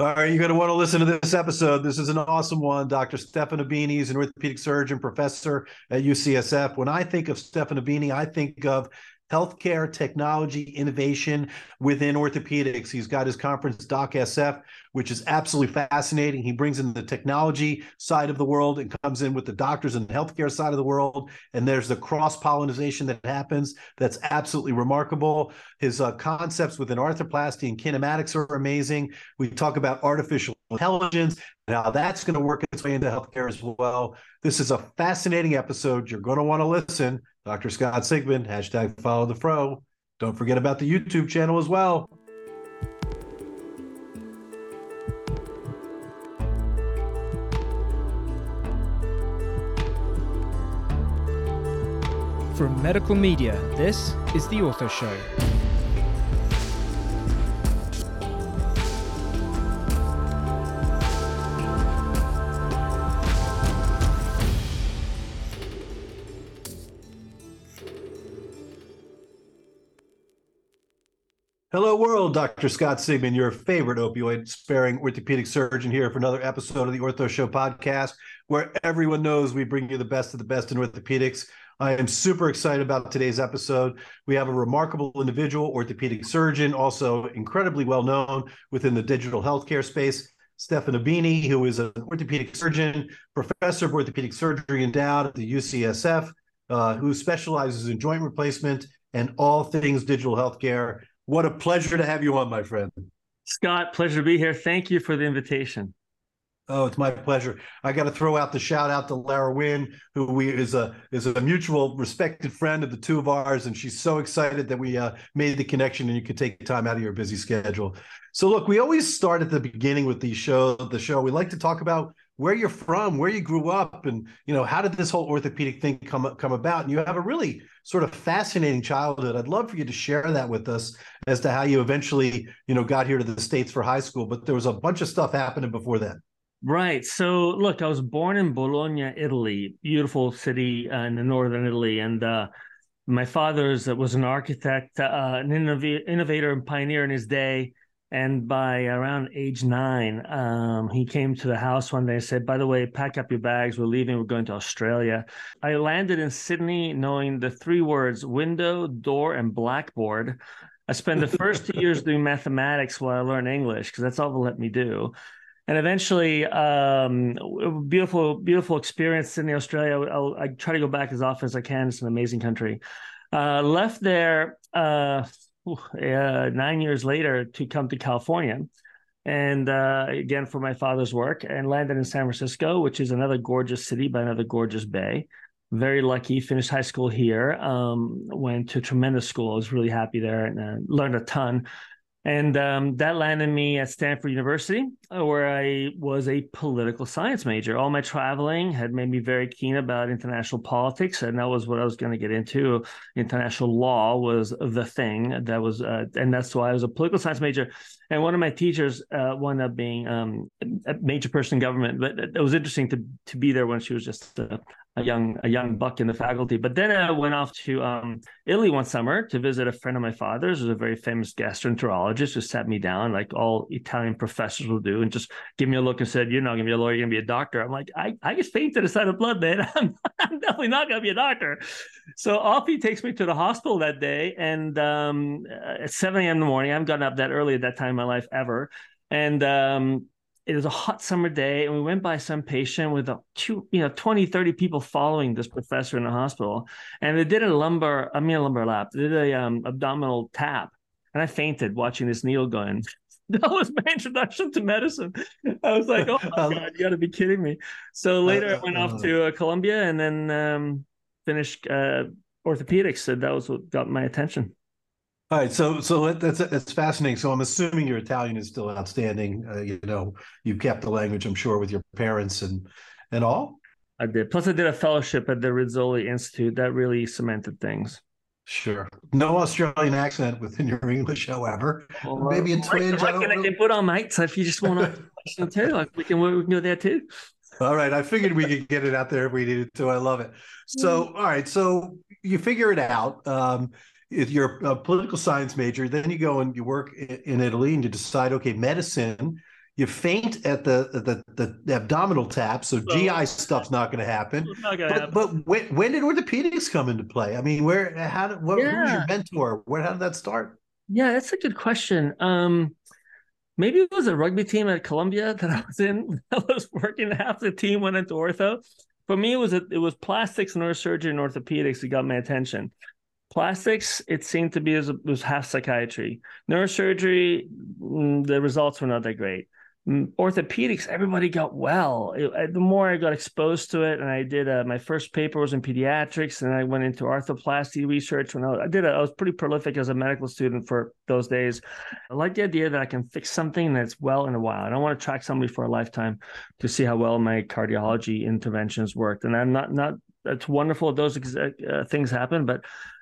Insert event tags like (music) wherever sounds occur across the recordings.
All right, you're going to want to listen to this episode. This is an awesome one. Dr. Stefano A. Bini is an orthopedic surgeon, professor at UCSF. When I think of Stefano A. Bini, I think of healthcare technology innovation within orthopedics. He's got his conference, Doc SF, which is absolutely fascinating. He brings in the technology side of the world and comes in with the doctors and healthcare side of the world. And there's the cross pollination that happens that's absolutely remarkable. His uh, concepts within arthroplasty and kinematics are amazing. We talk about artificial intelligence how that's going to work its way into healthcare as well. This is a fascinating episode. You're going to want to listen. Dr. Scott Sigman, hashtag follow the fro. Don't forget about the YouTube channel as well. From Medical Media, this is The Ortho Show. Hello, world. Dr. Scott Sigman, your favorite opioid sparing orthopedic surgeon, here for another episode of the Ortho Show podcast, where everyone knows we bring you the best of the best in orthopedics. I am super excited about today's episode. We have a remarkable individual, orthopedic surgeon, also incredibly well known within the digital healthcare space. Stefan A. Bini, who is an orthopedic surgeon, professor of orthopedic surgery endowed at the UCSF, uh, who specializes in joint replacement and all things digital healthcare. What a pleasure to have you on, my friend. Scott, pleasure to be here. Thank you for the invitation. Oh, it's my pleasure. I got to throw out the shout out to Lara Wynn, who we is a is a mutual respected friend of the two of ours, and she's so excited that we uh, made the connection and you could take time out of your busy schedule. So, look, we always start at the beginning with the show. The show we like to talk about where you're from, where you grew up, and you know how did this whole orthopedic thing come come about. And you have a really sort of fascinating childhood. I'd love for you to share that with us as to how you eventually you know got here to the states for high school. But there was a bunch of stuff happening before then. Right. So, look, I was born in Bologna, Italy, beautiful city uh, in the northern Italy, and uh, my father was an architect, uh, an innov- innovator and pioneer in his day. And by around age nine, um, he came to the house one day and said, By the way, pack up your bags. We're leaving. We're going to Australia. I landed in Sydney knowing the three words window, door, and blackboard. I spent the first two years doing mathematics while I learned English because that's all they let me do and eventually um, beautiful beautiful experience in australia I'll, i try to go back as often as i can it's an amazing country uh, left there uh, uh, nine years later to come to california. And uh, again for my father's work and landed in san francisco which is another gorgeous city by another gorgeous bay. Very lucky finished high school here um, went to tremendous school. I was really happy there and uh, learned a ton and um, that landed me at Stanford University, uh, where I was a political science major. All my traveling had made me very keen about international politics, and that was what I was going to get into. International law was the thing that was, uh, and that's why I was a political science major. And one of my teachers uh, wound up being um, a major person in government, but it was interesting to to be there when she was just a, a young a young buck in the faculty. But then I went off to um, Italy one summer to visit a friend of my father's, who's a very famous gastroenterologist, who sat me down like all Italian professors will do, and just give me a look and said, "You're not to be a lawyer, you're to be a doctor." I'm like, "I I just fainted a side of blood, man. (laughs) I'm, I'm definitely not to be a doctor." So off he takes me to the hospital that day, and um, at 7 a.m. in the morning, I haven't gotten up that early at that time in my life ever, and um, it was a hot summer day and we went by some patient with a two, you know, 20, 30 people following this professor in the hospital. And they did a lumbar, I mean, a lumbar lap, they did a um, abdominal tap. And I fainted watching this needle going. (laughs) That was my introduction to medicine. I was like, oh my (laughs) God, you got to be kidding me. So later I went off to uh, Columbia and then um, finished uh, orthopedics. So that was what got my attention. All right, so so that's that's fascinating. So I'm assuming your Italian is still outstanding. Uh, you know, you kept the language, I'm sure, with your parents and and all. I did. Plus, I did a fellowship at the Rizzoli Institute. That really cemented things. Sure. No Australian accent within your English, however. Well, Maybe a twinge. I, can, I can put on, mate. So if you just want (laughs) to too, like we can we can go there too. All right. I figured we could get it out there if we needed to. I love it. So, mm. all right. So you figure it out. Um, if you're a political science major, then you go and you work in Italy and you decide, okay, medicine. you faint at the the, the abdominal tap, so well, GI stuff's not going to happen. But, happen. but when, when, did orthopedics come into play? I mean, where how did what, yeah. who was your mentor? Where how did that start? Yeah, that's a good question. Um, maybe it was a rugby team at Columbia (laughs) that I was in. I was working half the team went into ortho. For me, it was a, it was plastics, neurosurgery, and orthopedics that got my attention. Plastics, it seemed to be as was half psychiatry. Neurosurgery, mm, the results were not that great. Mm, orthopedics, everybody got well. It, the more I got exposed to it, and I did uh, my first paper was in pediatrics, and I went into arthroplasty research. When I, I did, a, I was pretty prolific as a medical student for those days. I like the idea that I can fix something that's well in a while. I don't want to track somebody for a lifetime to see how well my cardiology interventions worked. And I'm not not. It's wonderful those uh, things happen, but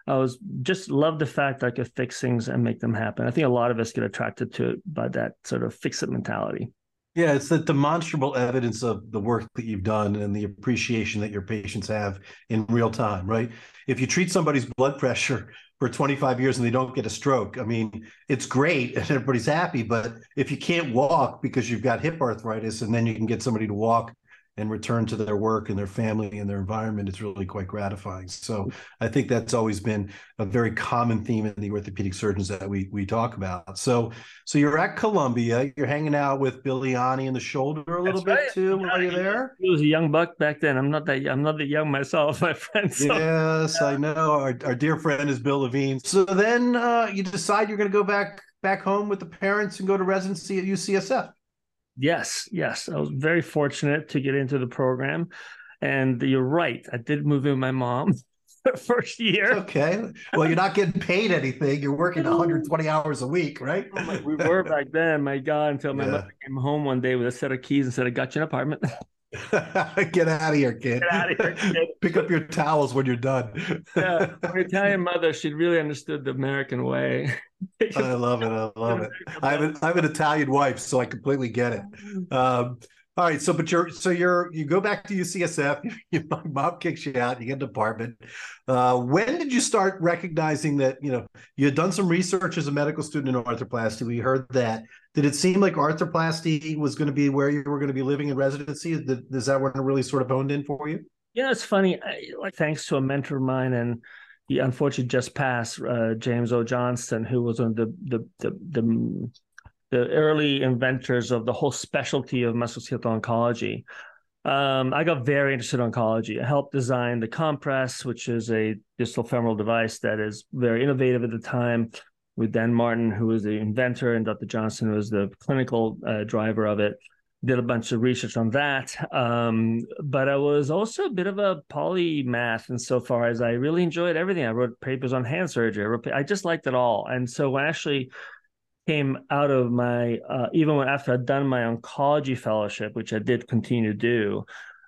I was just love the fact that I could fix things and make them happen. I think a lot of us get attracted to it by that sort of fix it mentality. Yeah, it's the demonstrable evidence of the work that you've done and the appreciation that your patients have in real time, right? If you treat somebody's blood pressure for 25 years and they don't get a stroke, I mean, it's great and everybody's happy. But if you can't walk because you've got hip arthritis and then you can get somebody to walk and return to their work and their family and their environment is really quite gratifying. So I think that's always been a very common theme in the orthopedic surgeons that we we talk about. So so you're at Columbia, you're hanging out with Bill Levine in the shoulder a little that's bit right. too. while you're there? He was a young buck back then. I'm not that I'm not that young myself, (laughs) my friend. So. Yes, I know. Our, our dear friend is Bill Levine. So then uh, you decide you're going to go back back home with the parents and go to residency at UCSF. Yes, yes. I was very fortunate to get into the program. And you're right. I did move in with my mom (laughs) first year. Okay. Well, you're not getting paid anything. You're working 120 hours a week, right? Oh we were back then. My God, until my yeah. mother came home one day with a set of keys and said, I got you an apartment. (laughs) (laughs) Get out of here, kid. Get out of here, kid. (laughs) Pick up your towels when you're done. yeah, (laughs) my Italian mother, she really understood the American way. I love it. I love it. I have an I have an Italian wife, so I completely get it. Um, all right, so but you're so you're you go back to UCSF. Your mom kicks you out. You get an apartment. Uh, when did you start recognizing that you know you had done some research as a medical student in arthroplasty? We heard that. Did it seem like arthroplasty was going to be where you were going to be living in residency? Is that when it really sort of honed in for you? Yeah, it's funny. I, like thanks to a mentor of mine and he unfortunately just passed, uh, James O. Johnston, who was one of the the the, the the early inventors of the whole specialty of musculoskeletal oncology. Um, I got very interested in oncology. I helped design the compress, which is a distal femoral device that is very innovative at the time, with Dan Martin, who was the inventor, and Dr. Johnston was the clinical uh, driver of it did a bunch of research on that. Um, but I was also a bit of a polymath insofar as I really enjoyed everything. I wrote papers on hand surgery. I, wrote, I just liked it all. And so when I actually came out of my, uh, even when after I'd done my oncology fellowship, which I did continue to do,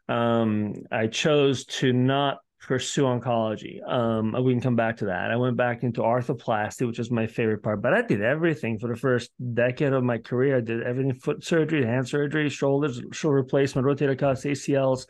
um, I chose to not pursue oncology. Um, we can come back to that. I went back into arthroplasty, which is my favorite part. But I did everything for the first decade of my career. I did everything: foot surgery, hand surgery, shoulders, shoulder replacement, rotator cuffs, ACLs.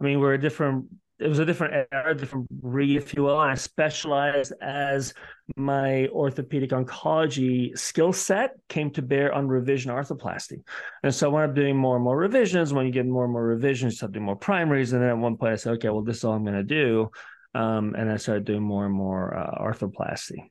I mean, we're a different it was a different era, different breed, if you will. And I specialized as my orthopedic oncology skill set came to bear on revision arthroplasty. And so I wound up doing more and more revisions. When you get more and more revisions, you start doing more primaries. And then at one point I said, okay, well, this is all I'm going to do. Um, and I started doing more and more uh, arthroplasty.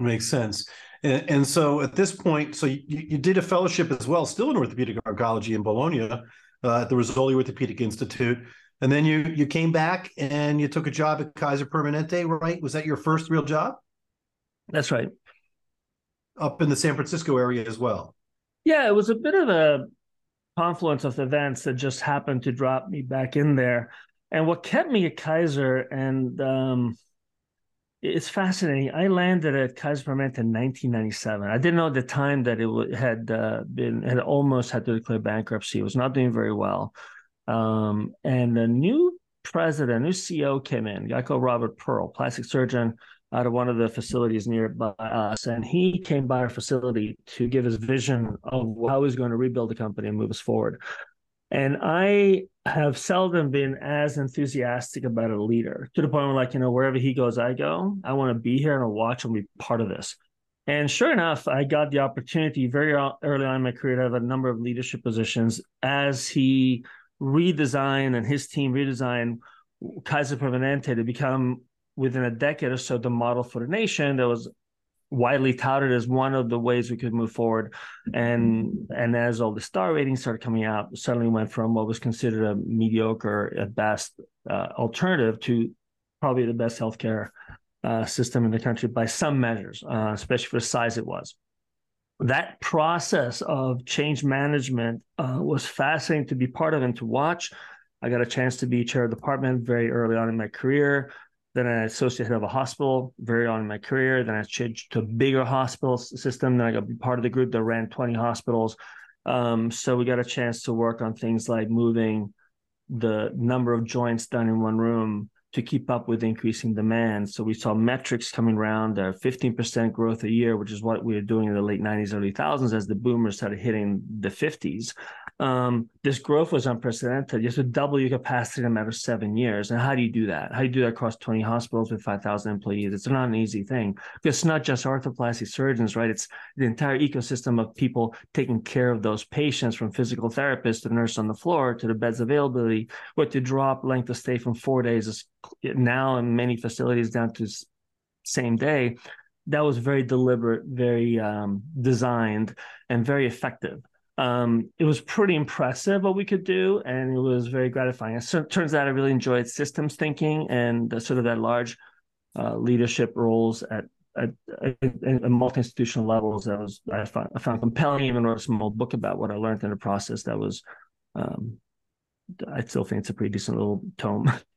Makes sense. And, and, so at this point, so you, you, did a fellowship as well, still in orthopedic oncology in Bologna uh, at the Rizzoli Orthopedic Institute. And then you you came back and you took a job at Kaiser Permanente, right? Was that your first real job? That's right. Up in the San Francisco area as well. Yeah, it was a bit of a confluence of events that just happened to drop me back in there. And what kept me at Kaiser, and um, it's fascinating. I landed at Kaiser Permanente in 1997. I didn't know at the time that it had uh, been had almost had to declare bankruptcy. It was not doing very well. Um, and the new president, new CEO came in, called Robert Pearl, plastic surgeon out of one of the facilities nearby us. And he came by our facility to give his vision of how he's going to rebuild the company and move us forward. And I have seldom been as enthusiastic about a leader to the point where, like, you know, wherever he goes, I go. I want to be here and I'll watch and be part of this. And sure enough, I got the opportunity very early on in my career to have a number of leadership positions as he redesigned and his team redesigned Kaiser Permanente to become within a decade or so the model for the nation that was widely touted as one of the ways we could move forward. And and as all the star ratings started coming out, suddenly went from what was considered a mediocre at best uh, alternative to probably the best healthcare uh, system in the country by some measures, uh, especially for the size it was. That process of change management uh, was fascinating to be part of and to watch. I got a chance to be chair of the department very early on in my career. Then I associate head of a hospital very on in my career. Then I changed to a bigger hospital system. Then I got to be part of the group that ran 20 hospitals. Um, so we got a chance to work on things like moving the number of joints done in one room to keep up with increasing demand. So we saw metrics coming around, uh, 15% growth a year, which is what we were doing in the late 90s, early thousands as the boomers started hitting the 50s um, this growth was unprecedented. You have to double your capacity in a matter of seven years. And how do you do that? How do you do that across 20 hospitals with 5,000 employees? It's not an easy thing because it's not just arthroplasty surgeons, right? It's the entire ecosystem of people taking care of those patients from physical therapists to the nurse on the floor to the beds availability, what to drop length of stay from four days now in many facilities down to same day. That was very deliberate, very um, designed, and very effective um, it was pretty impressive what we could do, and it was very gratifying. It turns out I really enjoyed systems thinking and the, sort of that large uh, leadership roles at at, at, at multi-institutional levels. That was I found, I found compelling. Even wrote a small book about what I learned in the process. That was, um, I still think it's a pretty decent little tome. (laughs)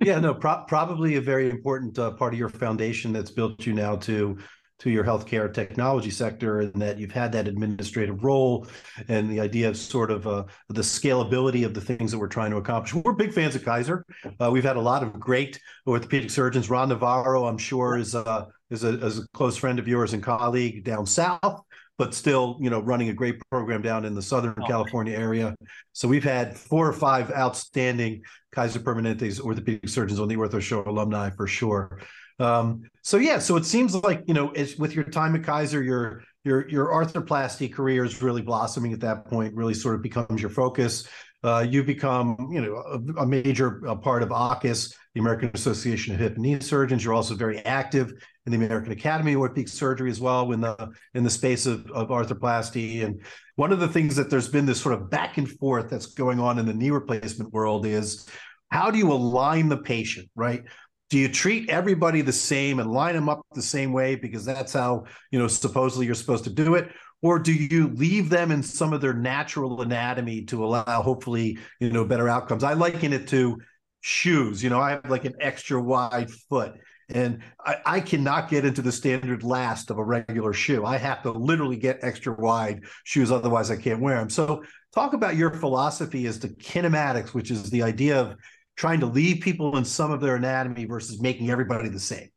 yeah, no, pro- probably a very important uh, part of your foundation that's built you now to to your healthcare technology sector and that you've had that administrative role and the idea of sort of uh, the scalability of the things that we're trying to accomplish. We're big fans of Kaiser. Uh, we've had a lot of great orthopedic surgeons. Ron Navarro, I'm sure, is, uh, is, a, is a close friend of yours and colleague down south but still, you know, running a great program down in the Southern oh, California area. So we've had four or five outstanding Kaiser Permanente's orthopedic surgeons on the Ortho Show alumni for sure. Um, so yeah, so it seems like you know, as with your time at Kaiser, your your your arthroplasty career is really blossoming at that point. Really, sort of becomes your focus. Uh, you become, you know, a, a major a part of AAHKS, the American Association of Hip and Knee Surgeons. You're also very active in the American Academy of Orthopedic Surgery as well in the in the space of, of arthroplasty. And one of the things that there's been this sort of back and forth that's going on in the knee replacement world is how do you align the patient, right? do you treat everybody the same and line them up the same way because that's how you know supposedly you're supposed to do it or do you leave them in some of their natural anatomy to allow hopefully you know better outcomes i liken it to shoes you know i have like an extra wide foot and I, I, cannot get into the standard last of a regular shoe. I have to literally get extra wide shoes, otherwise I can't wear them. So, talk about your philosophy as to kinematics, which is the idea of trying to leave people in some of their anatomy versus making everybody the same?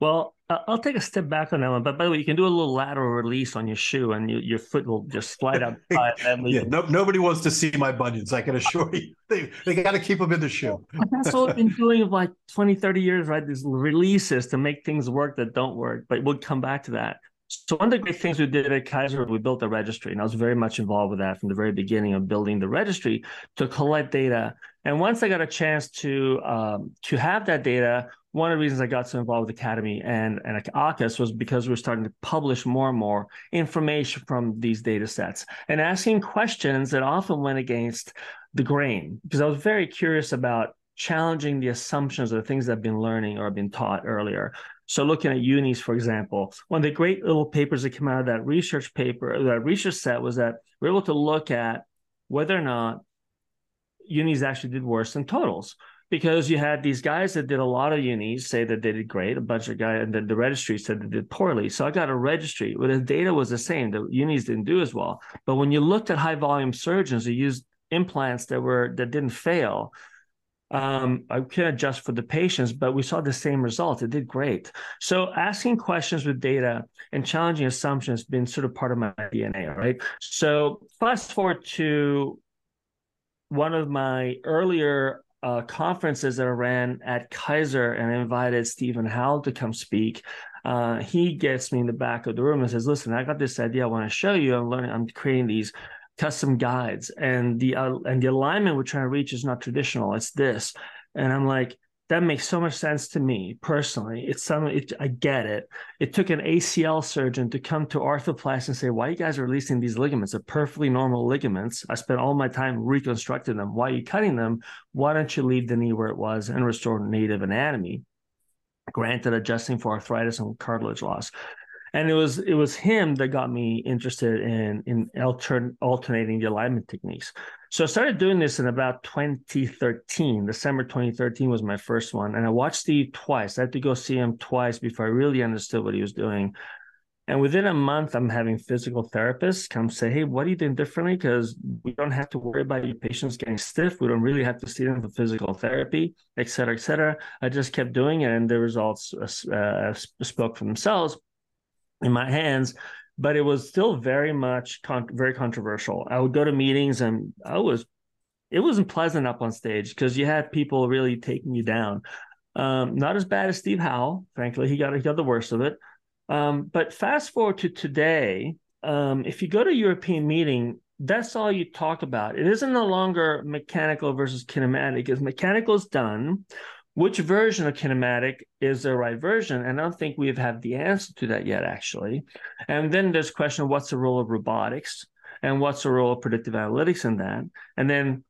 Well, I'll take a step back on that one. But by the way, you can do a little lateral release on your shoe, and you, your foot will just slide out. (laughs) yeah, no, nobody wants to see my bunions. I can assure you, (laughs) they they got to keep them in the shoe. That's what we've been doing like 20, 30 years, right? These releases to make things work that don't work. But we'll come back to that. So one of the great things we did at Kaiser, we built a registry, and I was very much involved with that from the very beginning of building the registry to collect data. And once I got a chance to um, to have that data, one of the reasons I got so involved with Academy and and was because we were starting to publish more and more information from these data sets and asking questions that often went against the grain because I was very curious about challenging the assumptions or the things that I've been learning or I've been taught earlier. So looking at unis, for example, one of the great little papers that came out of that research paper, that research set was that we are able to look at whether or not unis actually did worse than totals because you had these guys that did a lot of unis say that they did great, a bunch of guys, and then the registry said they did poorly. So I got a registry where the data was the same. The unis didn't do as well. But when you looked at high volume surgeons who used implants that were that didn't fail, um, I can adjust for the patients, but we saw the same result. It did great. So asking questions with data and challenging assumptions has been sort of part of my DNA, right? So fast forward to one of my earlier uh, conferences that I ran at Kaiser and invited Stephen Howell to come speak. uh, he gets me in the back of the room and says, "Listen, I got this idea. I want to show you. I'm learning. I'm creating these custom guides, and the uh, and the alignment we're trying to reach is not traditional. It's this." And I'm like, that makes so much sense to me personally. It's some, it, I get it. It took an ACL surgeon to come to Arthroplast and say, "Why you guys are releasing these ligaments? They're perfectly normal ligaments. I spent all my time reconstructing them. Why are you cutting them? Why don't you leave the knee where it was and restore native anatomy?" Granted, adjusting for arthritis and cartilage loss and it was it was him that got me interested in in altern, alternating the alignment techniques. So I started doing this in about 2013. December 2013 was my first one, and I watched Steve twice. I had to go see him twice before I really understood what he was doing. And within a month, I'm having physical therapists come say, "Hey, what are you doing differently? Because we don't have to worry about your patients getting stiff. We don't really have to see them for physical therapy, et cetera, et cetera." I just kept doing it, and the results uh, uh spoke for themselves in my hands but it was still very much con- very controversial. I would go to meetings and i was it wasn't pleasant up on stage because you had people really taking you down. Um, not as bad as steve howell frankly he got he got the worst of it. Um, but fast forward to today um, if you go to a european meeting that's all you talk about. It isn't no longer mechanical versus kinematic. Because mechanical is done which version of kinematic is the right version? And I don't think we've had the answer to that yet, actually. And then there's question of what's the role of robotics and what's the role of predictive analytics in that? And then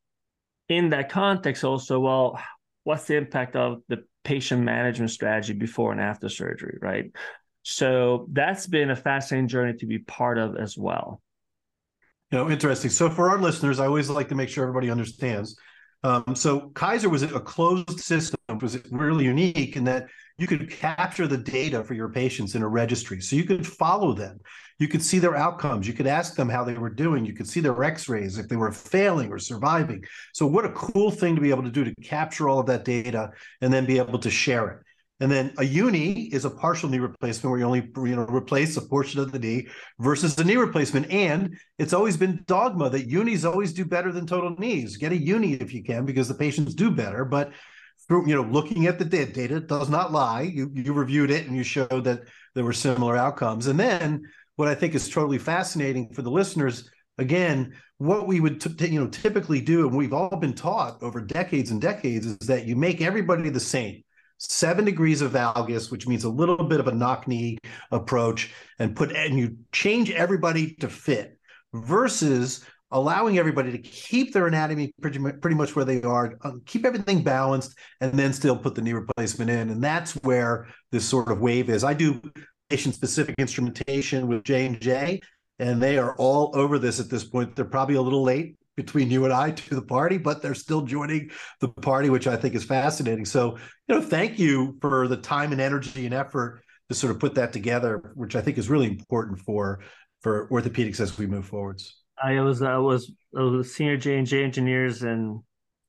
in that context, also, well, what's the impact of the patient management strategy before and after surgery, right? So that's been a fascinating journey to be part of as well. You know, interesting. So for our listeners, I always like to make sure everybody understands um, so Kaiser was a closed system, was really unique in that you could capture the data for your patients in a registry. So you could follow them. You could see their outcomes. You could ask them how they were doing. You could see their x-rays, if they were failing or surviving. So what a cool thing to be able to do to capture all of that data and then be able to share it. And then a uni is a partial knee replacement where you only you know replace a portion of the knee versus a knee replacement. And it's always been dogma that unis always do better than total knees. Get a uni if you can because the patients do better. But you know looking at the data, data does not lie. You you reviewed it and you showed that there were similar outcomes. And then what I think is totally fascinating for the listeners again what we would t- you know typically do and we've all been taught over decades and decades is that you make everybody the same seven degrees of valgus, which means a little bit of a knock knee approach, and put and you change everybody to fit versus allowing everybody to keep their anatomy pretty, pretty much where they are, um, keep everything balanced, and then still put the knee replacement in. And that's where this sort of wave is. I do patient specific instrumentation with J and J, and they are all over this at this point. They're probably a little late between you and I to the party, but they're still joining the party, which I think is fascinating. So, you know, thank you for the time and energy and effort to sort of put that together, which I think is really important for for orthopedics as we move forwards. I was I was I was senior J and J engineers and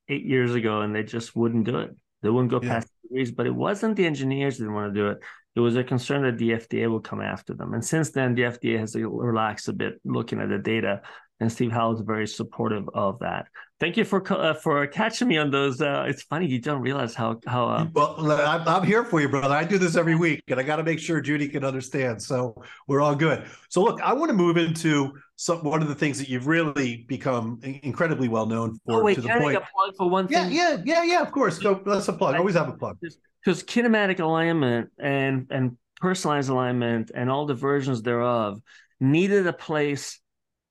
eight years ago, and they just wouldn't do it. They wouldn't go yeah. past degrees, but it wasn't the engineers that didn't want to do it. It was a concern that the FDA would come after them. And since then, the FDA has relaxed a bit looking at the data and Steve Howell is very supportive of that. Thank you for uh, for catching me on those. Uh, it's funny you don't realize how how. Uh... Well, I'm, I'm here for you, brother. I do this every week, and I got to make sure Judy can understand. So we're all good. So look, I want to move into some one of the things that you've really become incredibly well known for. Oh wait, to the can point. I make a plug for one thing? Yeah, yeah, yeah, yeah. Of course, go. That's a plug. I, always have a plug. Because kinematic alignment and and personalized alignment and all the versions thereof needed a place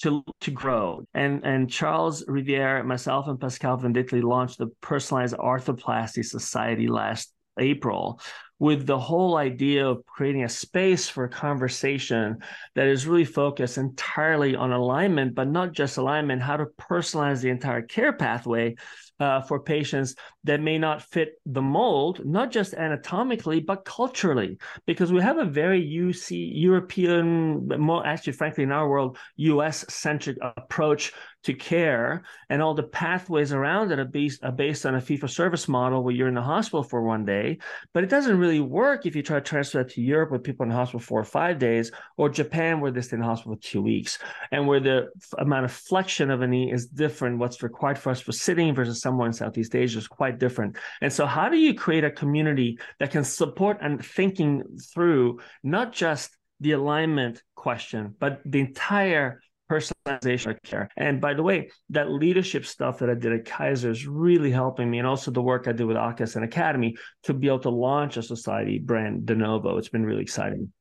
to to grow. And and Charles Riviere, myself, and Pascal Vendittoli launched the Personalized Arthroplasty Society last April with the whole idea of creating a space for conversation that is really focused entirely on alignment, but not just alignment, how to personalize the entire care pathway uh, for patients that may not fit the mold, not just anatomically, but culturally, because we have a very UC European, more actually, frankly, in our world, US centric approach to care, and all the pathways around it are based, are based on a fee for service model where you're in the hospital for one day, but it doesn't really work if you try to transfer that to Europe with people in the hospital four or five days, or Japan where they stay in the hospital for two weeks, and where the amount of flexion of a knee is different. What's required for us for sitting versus someone in Southeast Asia is quite different. And so, how do you create a community that can support and thinking through not just the alignment question, but the entire personalization of care. And by the way, that leadership stuff that I did at Kaiser is really helping me. And also the work I did with AAHKS and Academy to be able to launch a society brand de novo. It's been really exciting.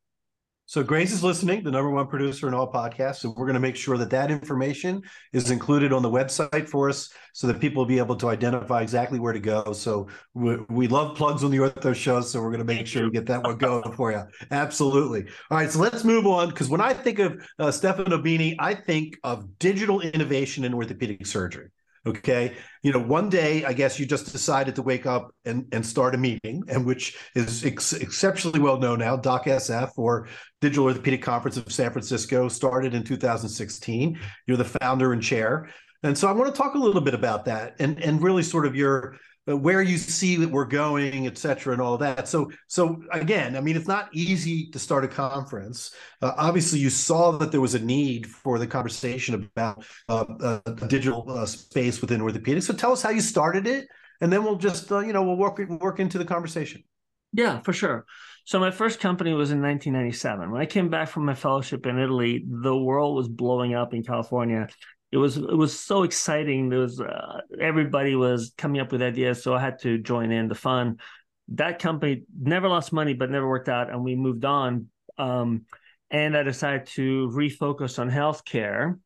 So Grace is listening, the number one producer in all podcasts, and we're going to make sure that that information is included on the website for us, so that people will be able to identify exactly where to go. So we, we love plugs on the Ortho show, so we're going to make sure we get that one going for you. Absolutely. All right, so let's move on because when I think of uh, Stefano Bini, I think of digital innovation in orthopedic surgery. Okay. You know, one day, I guess you just decided to wake up and, and start a meeting, and which is ex- exceptionally well known now, DocSF or Digital Orthopedic Conference of San Francisco, started in 2016. You're the founder and chair. And so I want to talk a little bit about that and, and really sort of your where you see that we're going, et cetera, and all that. So, so again, I mean, it's not easy to start a conference. Uh, obviously, you saw that there was a need for the conversation about uh, a digital uh, space within orthopedics. So, tell us how you started it, and then we'll just, uh, you know, we'll work work into the conversation. Yeah, for sure. So my first company was in 1997. When I came back from my fellowship in Italy, the world was blowing up in California it was it was so exciting. There was uh, everybody was coming up with ideas, so I had to join in the fun. That company never lost money, but never worked out, and we moved on. Um, and I decided to refocus on healthcare.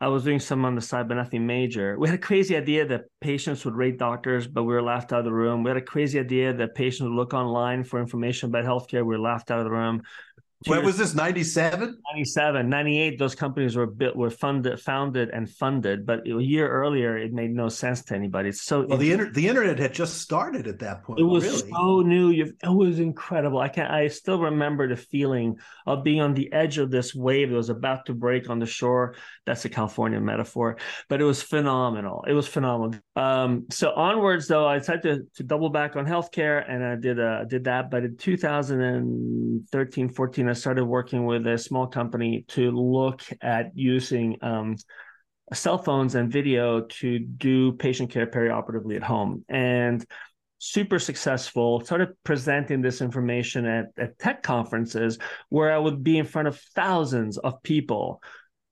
I was doing some on the side, but nothing major. We had a crazy idea that patients would rate doctors, but we were laughed out of the room. We had a crazy idea that patients would look online for information about healthcare. We were laughed out of the room. When was this? 97 97 98 those companies were built were funded founded and funded but a year earlier it made no sense to anybody. It's so well the inter- the internet had just started at that point it was really. so new it was incredible. I can i still remember the feeling of being on the edge of this wave that was about to break on the shore. That's a california metaphor but it was phenomenal. It was phenomenal. Um, so onwards though i decided to, to double back on healthcare and i did uh did that but in 2013 14 I started working with a small company to look at using um, cell phones and video to do patient care perioperatively at home. And super successful, started presenting this information at, at tech conferences where I would be in front of thousands of people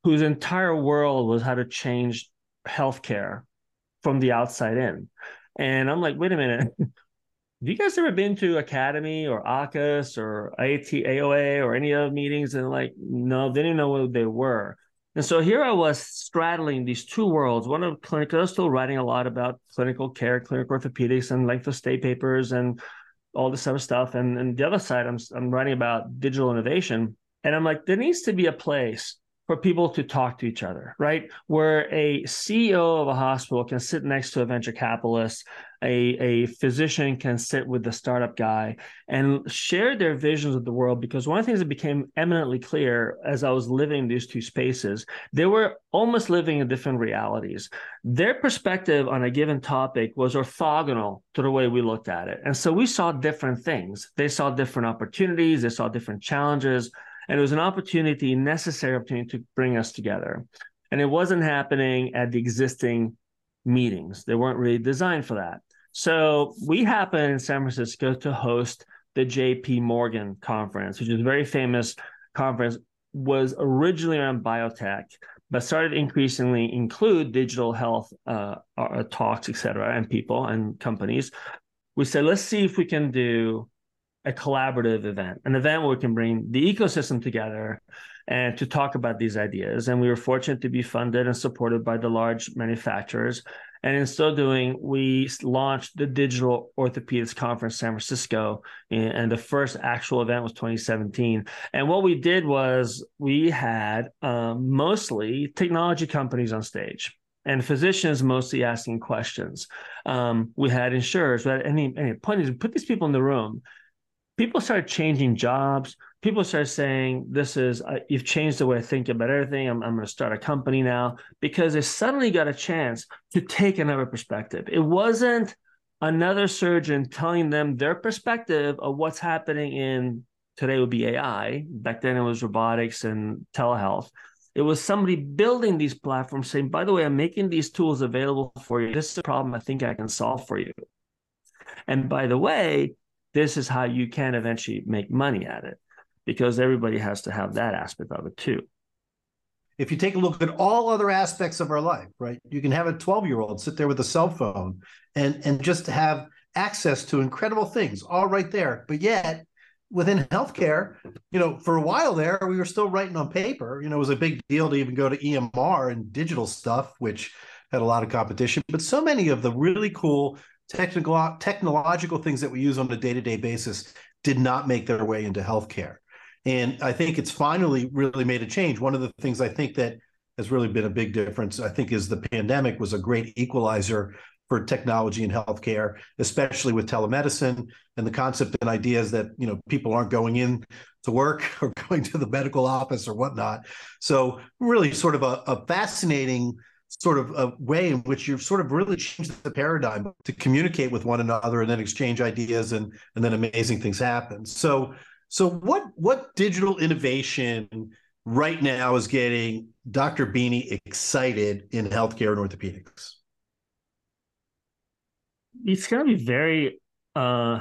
whose entire world was how to change healthcare from the outside in. And I'm like, wait a minute, have you guys ever been to Academy or AAHKS or AOA or any other meetings? And like, no, they didn't know what they were. And so here I was straddling these two worlds. One of clinical, I was still writing a lot about clinical care, clinical orthopedics, and length of stay papers and all this other stuff. And, and the other side, I'm, I'm writing about digital innovation. And I'm like, there needs to be a place for people to talk to each other, right? Where a CEO of a hospital can sit next to a venture capitalist, a, a physician can sit with the startup guy and share their visions of the world. Because one of the things that became eminently clear as I was living these two spaces, they were almost living in different realities. Their perspective on a given topic was orthogonal to the way we looked at it. And so we saw different things. They saw different opportunities, they saw different challenges and it was an opportunity, necessary opportunity to bring us together. And it wasn't happening at the existing meetings. They weren't really designed for that. So we happened in San Francisco to host the JP Morgan conference, which is a very famous conference, was originally around biotech, but started increasingly include digital health uh, uh, talks, et cetera, and people and companies. We said, let's see if we can do a collaborative event, an event where we can bring the ecosystem together and to talk about these ideas. And we were fortunate to be funded and supported by the large manufacturers. And in so doing, we launched the Digital Orthopedics Conference San Francisco. And the first actual event was 2017. And what we did was we had um, mostly technology companies on stage and physicians mostly asking questions. Um, we had insurers, we had any, any put these people in the room people started changing jobs. People started saying, "This is uh, you've changed the way I think about everything. I'm, I'm going to start a company now," because they suddenly got a chance to take another perspective. It wasn't another surgeon telling them their perspective of what's happening in today would be AI. Back then it was robotics and telehealth. It was somebody building these platforms saying, by the way, I'm making these tools available for you. This is a problem I think I can solve for you. And by the way, this is how you can eventually make money at it because everybody has to have that aspect of it too. If you take a look at all other aspects of our life, right? You can have a 12 year old sit there with a cell phone and, and just have access to incredible things all right there. But yet, within healthcare, you know, for a while there, we were still writing on paper. You know, it was a big deal to even go to EMR and digital stuff, which had a lot of competition. But so many of the really cool technical technological things that we use on a day-to-day basis did not make their way into healthcare. And I think it's finally really made a change. One of the things I think that has really been a big difference, I think, is the pandemic was a great equalizer for technology in healthcare, especially with telemedicine and the concept and ideas that you know people aren't going in to work (laughs) or going to the medical office or whatnot. So really, sort of a, a fascinating sort of a way in which you've sort of really changed the paradigm to communicate with one another and then exchange ideas and and then amazing things happen. So so what what digital innovation right now is getting Dr. Bini excited in healthcare and orthopedics? it's going to be very uh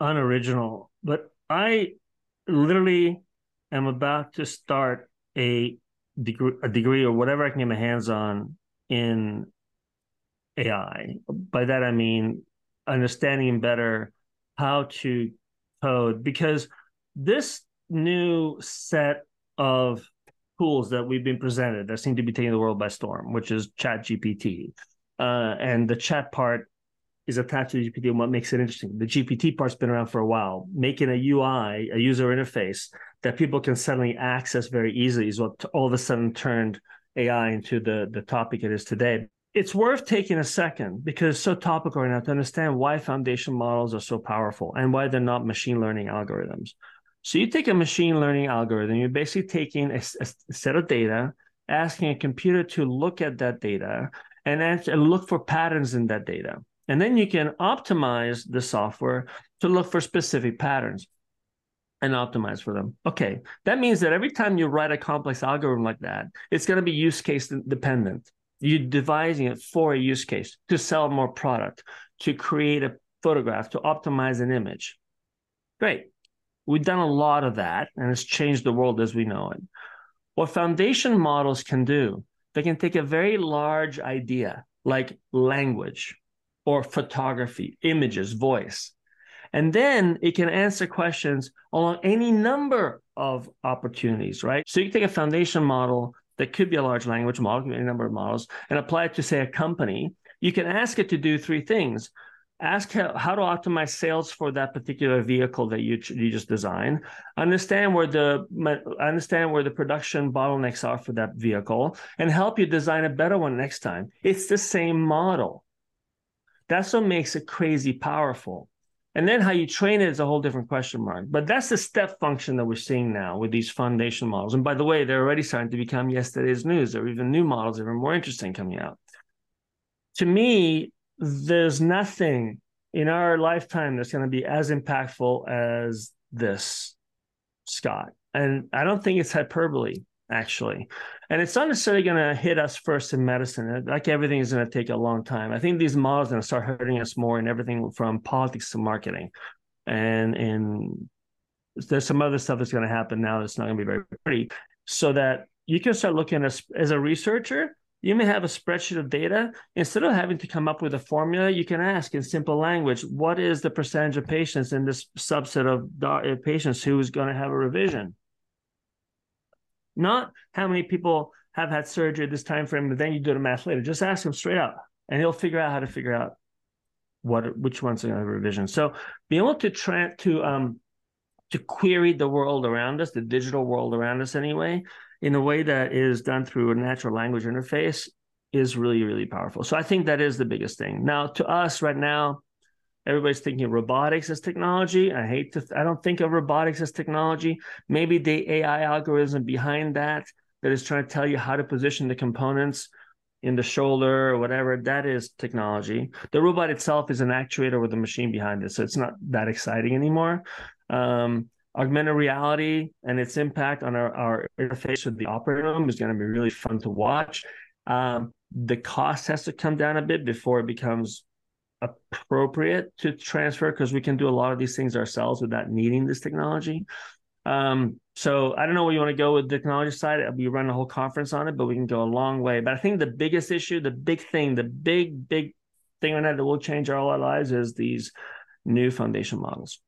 unoriginal but i literally am about to start a degree a degree or whatever i can get my hands on in ai by that i mean understanding better how to code because this new set of tools that we've been presented that seem to be taking the world by storm which is chat gpt uh, and the chat part is attached to GPT and what makes it interesting. The GPT part's been around for a while. Making a UI, a user interface that people can suddenly access very easily is what all of a sudden turned AI into the, the topic it is today. It's worth taking a second because it's so topical right now to understand why foundation models are so powerful and why they're not machine learning algorithms. So you take a machine learning algorithm, you're basically taking a, a set of data, asking a computer to look at that data and, and look for patterns in that data. And then you can optimize the software to look for specific patterns and optimize for them. Okay, that means that every time you write a complex algorithm like that, it's going to be use case dependent. You're devising it for a use case to sell more product, to create a photograph, to optimize an image. Great. We've done a lot of that and it's changed the world as we know it. What foundation models can do they can take a very large idea like language or photography, images, voice, and then it can answer questions along any number of opportunities, right? So you take a foundation model that could be a large language model, any number of models, and apply it to, say, a company. You can ask it to do three things. Ask how, how to optimize sales for that particular vehicle that you, you just designed. Understand where the understand where the production bottlenecks are for that vehicle and help you design a better one next time. It's the same model. That's what makes it crazy powerful and then how you train it is a whole different question mark. But that's the step function that we're seeing now with these foundation models. And by the way they're already starting to become yesterday's news. There are even new models that are more interesting coming out. To me there's nothing in our lifetime that's going to be as impactful as this, Scott. And I don't think it's hyperbole, actually. And it's not necessarily going to hit us first in medicine. Like everything is going to take a long time. I think these models are going to start hurting us more in everything from politics to marketing. And and there's some other stuff that's going to happen now that's not going to be very pretty. So that you can start looking as as a researcher you may have a spreadsheet of data. Instead of having to come up with a formula, you can ask in simple language, what is the percentage of patients in this subset of patients who is going to have a revision? Not how many people have had surgery at this time frame, but then you do the math later. Just ask him straight up, and he'll figure out how to figure out what which ones are going to have revision. So being able to try to um to query the world around us, the digital world around us anyway, in a way that is done through a natural language interface is really, really powerful. So I think that is the biggest thing. Now, to us right now, everybody's thinking robotics as technology. I hate to, I don't think of robotics as technology. Maybe the AI algorithm behind that that is trying to tell you how to position the components in the shoulder or whatever, that is technology. The robot itself is an actuator with a machine behind it, so it's not that exciting anymore. Um, augmented reality and its impact on our, our interface with the operating room is going to be really fun to watch. Um, the cost has to come down a bit before it becomes appropriate to transfer because we can do a lot of these things ourselves without needing this technology. Um, so I don't know where you want to go with the technology side. We run a whole conference on it, but we can go a long way. But I think the biggest issue, the big thing, the big, big thing on that that will change all our lives is these new foundation models.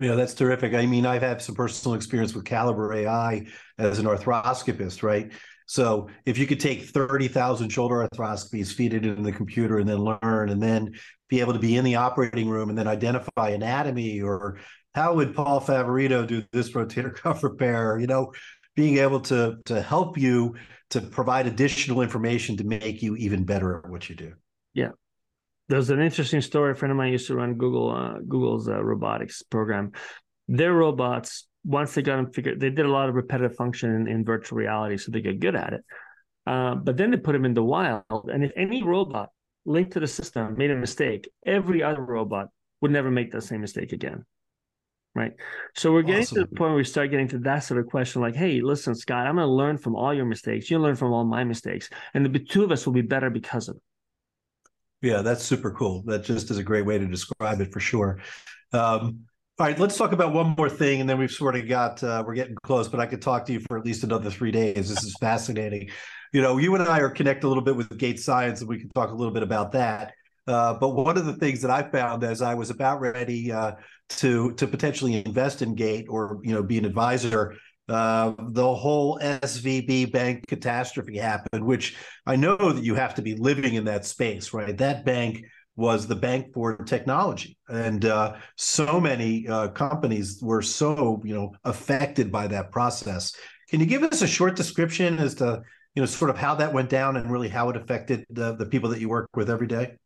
Yeah, that's terrific. I mean, I've had some personal experience with Caliber AI as an arthroscopist, right? So if you could take 30,000 shoulder arthroscopies, feed it into the computer, and then learn, and then be able to be in the operating room and then identify anatomy or how would Paul Favorito do this rotator (laughs) cuff repair? You know, being able to to help you to provide additional information to make you even better at what you do. Yeah, there's an interesting story. A friend of mine used to run Google uh, Google's uh, robotics program. Their robots, once they got them figured, they did a lot of repetitive function in, in virtual reality, so they get good at it. Uh, but then they put them in the wild, and if any robot linked to the system made a mistake, every other robot would never make that same mistake again. Right. So we're getting awesome. to the point where we start getting to that sort of question like, hey, listen, Scott, I'm going to learn from all your mistakes. You learn from all my mistakes. And the two of us will be better because of it. Yeah, that's super cool. That just is a great way to describe it for sure. Um, all right, let's talk about one more thing, and then we've sort of got uh, we're getting close. But I could talk to you for at least another three days. This is fascinating. You know, you and I are connected a little bit with Gate Science, and we can talk a little bit about that. Uh, but one of the things that I found as I was about ready uh, to to potentially invest in Gate or you know be an advisor uh, the whole SVB bank catastrophe happened, which I know that you have to be living in that space, right? That bank was the bank for technology, and uh, so many uh, companies were so you know affected by that process. Can you give us a short description as to you know sort of how that went down and really how it affected the, the people that you work with every day?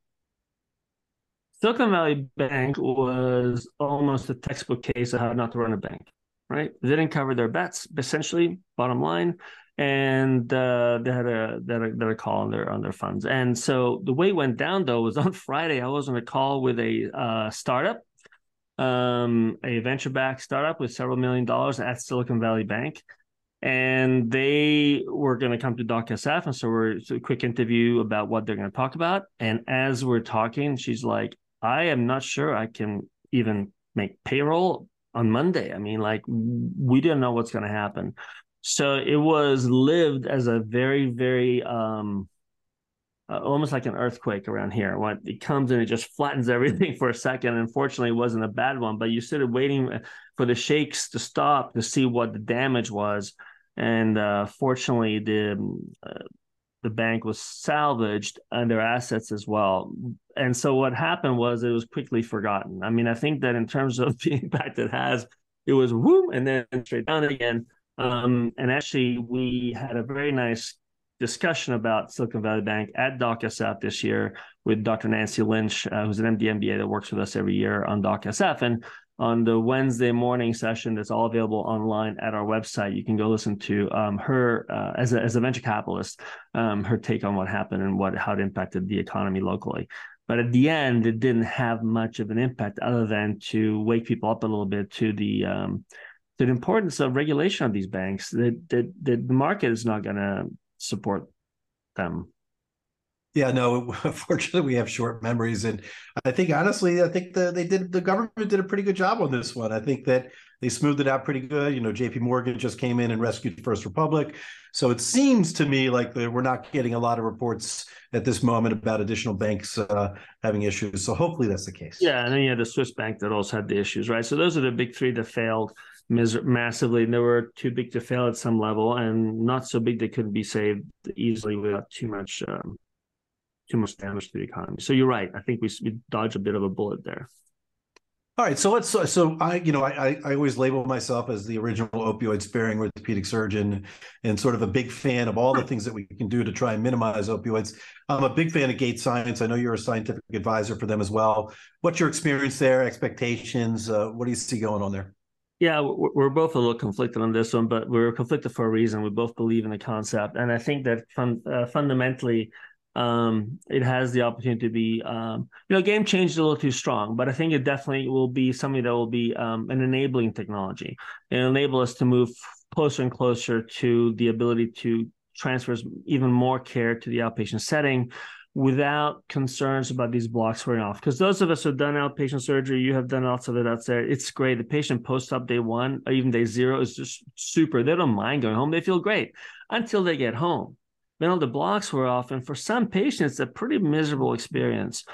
Silicon Valley Bank was almost a textbook case of how not to run a bank right? They didn't cover their bets, essentially, bottom line. And uh, they had a they had a, they had a call on their on their funds. And so the way it went down though was (laughs) on Friday. I was on a call with a uh, startup, um, a venture backed startup with several million dollars at Silicon Valley Bank, and they were going to come to DocSF. And so we're so a quick interview about what they're going to talk about. And as we're talking, she's like, "I am not sure I can even make payroll on Monday. I mean, like we didn't know what's going to happen. So it was lived as a very, very um, uh, almost like an earthquake around here. When it comes and it just flattens (laughs) everything for a second. Unfortunately, it wasn't a bad one, but you started waiting for the shakes to stop to see what the damage was. And uh, fortunately, the uh, the bank was salvaged and their assets as well. And so what happened was it was quickly forgotten. I mean, I think that in terms of (laughs) the impact it has, it was whoop and then straight down again. Um, and actually, we had a very nice discussion about Silicon Valley Bank at DocSF this year with Dr. Nancy Lynch, uh, who's an MD MBA that works with us every year on DocSF. And on the Wednesday morning session that's all available online at our website. You can go listen to um, her uh, as, a, as a venture capitalist, um, her take on what happened and what how it impacted the economy locally. But at the end, it didn't have much of an impact other than to wake people up a little bit to the um, the importance of regulation of these banks. That that, that the market is not going to support them yeah, no, (laughs) unfortunately we have short memories. And I think honestly, I think the, they did the government did a pretty good job on this one. I think that they smoothed it out pretty good. You know, JP Morgan just came in and rescued First Republic. So it seems to me like we're not getting a lot of reports at this moment about additional banks uh, having issues. So hopefully that's the case. Yeah, and then you had the Swiss bank that also had the issues, right? So those are the big three that failed mis- massively. And they were too big to fail at some level, and not so big they couldn't be saved easily without too much um, too much damage to the economy. So you're right. I think we we dodge a bit of a bullet there. All right, so let's. So I, you know, I I always label myself as the original opioid sparing orthopedic surgeon, and sort of a big fan of all the things that we can do to try and minimize opioids. I'm a big fan of Gate Science. I know you're a scientific advisor for them as well. What's your experience there? Expectations? Uh, what do you see going on there? Yeah, we're both a little conflicted on this one, but we're conflicted for a reason. We both believe in the concept, and I think that fun, uh, fundamentally, um, it has the opportunity to be, um, you know, game changed a little too strong, but I think it definitely will be something that will be um, an enabling technology. It'll enable us to move closer and closer to the ability to transfer even more care to the outpatient setting without concerns about these blocks wearing off. Because those of us who've done outpatient surgery, you have done lots of it out there. It's great. The patient post op day one or even day zero is just super. They don't mind going home. They feel great until they get home. Then all the blocks wear off. And for some patients, it's a pretty miserable experience.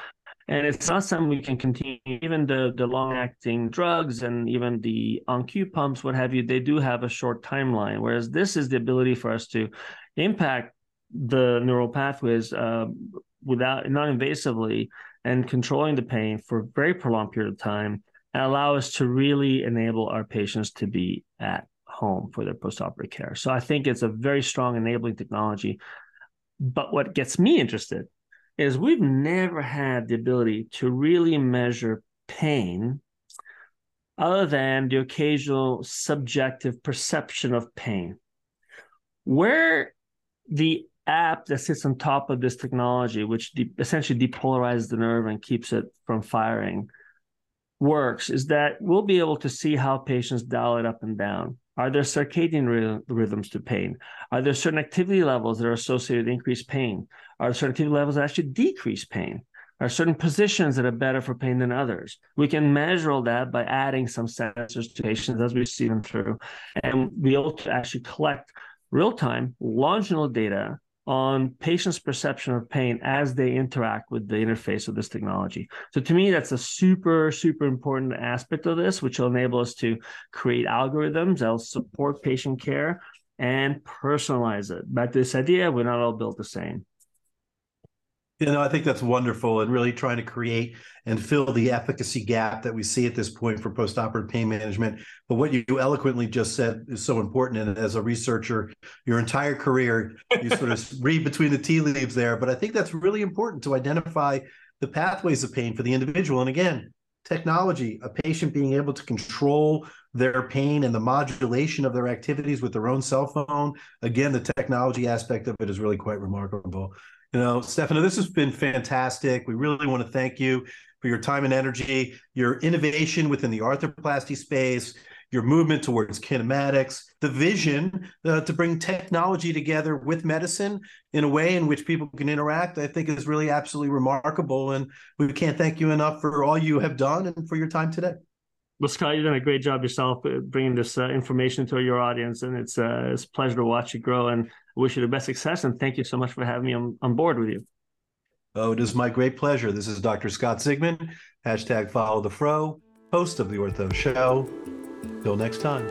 And it's not something we can continue. Even the, the long acting drugs and even the On-Q pumps, what have you, they do have a short timeline. Whereas this is the ability for us to impact the neural pathways uh, without non-invasively and controlling the pain for a very prolonged period of time and allow us to really enable our patients to be at home for their postoperative care. So I think it's a very strong enabling technology. But what gets me interested is we've never had the ability to really measure pain other than the occasional subjective perception of pain. Where the app that sits on top of this technology, which de- essentially depolarizes the nerve and keeps it from firing, works is that we'll be able to see how patients dial it up and down. Are there circadian ry- rhythms to pain? Are there certain activity levels that are associated with increased pain? Are certain activity levels that actually decrease pain? Are certain positions that are better for pain than others? We can measure all that by adding some sensors to patients as we see them through and be able to actually collect real time longitudinal data on patients' perception of pain as they interact with the interface of this technology. So to me, that's a super, super important aspect of this, which will enable us to create algorithms that'll support patient care and personalize it. But this idea, we're not all built the same. You know, I think that's wonderful and really trying to create and fill the efficacy gap that we see at this point for postoperative pain management. But what you eloquently just said is so important. And as a researcher, your entire career, you sort of (laughs) read between the tea leaves there. But I think that's really important to identify the pathways of pain for the individual. And again, technology, a patient being able to control their pain and the modulation of their activities with their own cell phone. Again, the technology aspect of it is really quite remarkable. You know, Stefano, this has been fantastic. We really want to thank you for your time and energy, your innovation within the arthroplasty space, your movement towards kinematics, the vision uh, to bring technology together with medicine in a way in which people can interact, I think is really absolutely remarkable. And we can't thank you enough for all you have done and for your time today. Well, Scott, you've done a great job yourself uh, bringing this uh, information to your audience, and it's, uh, it's a pleasure to watch you grow. And wish you the best success. And thank you so much for having me on, on board with you. Oh, it is my great pleasure. This is Dr. Scott Sigman, hashtag follow the fro, host of the Ortho Show. Till next time.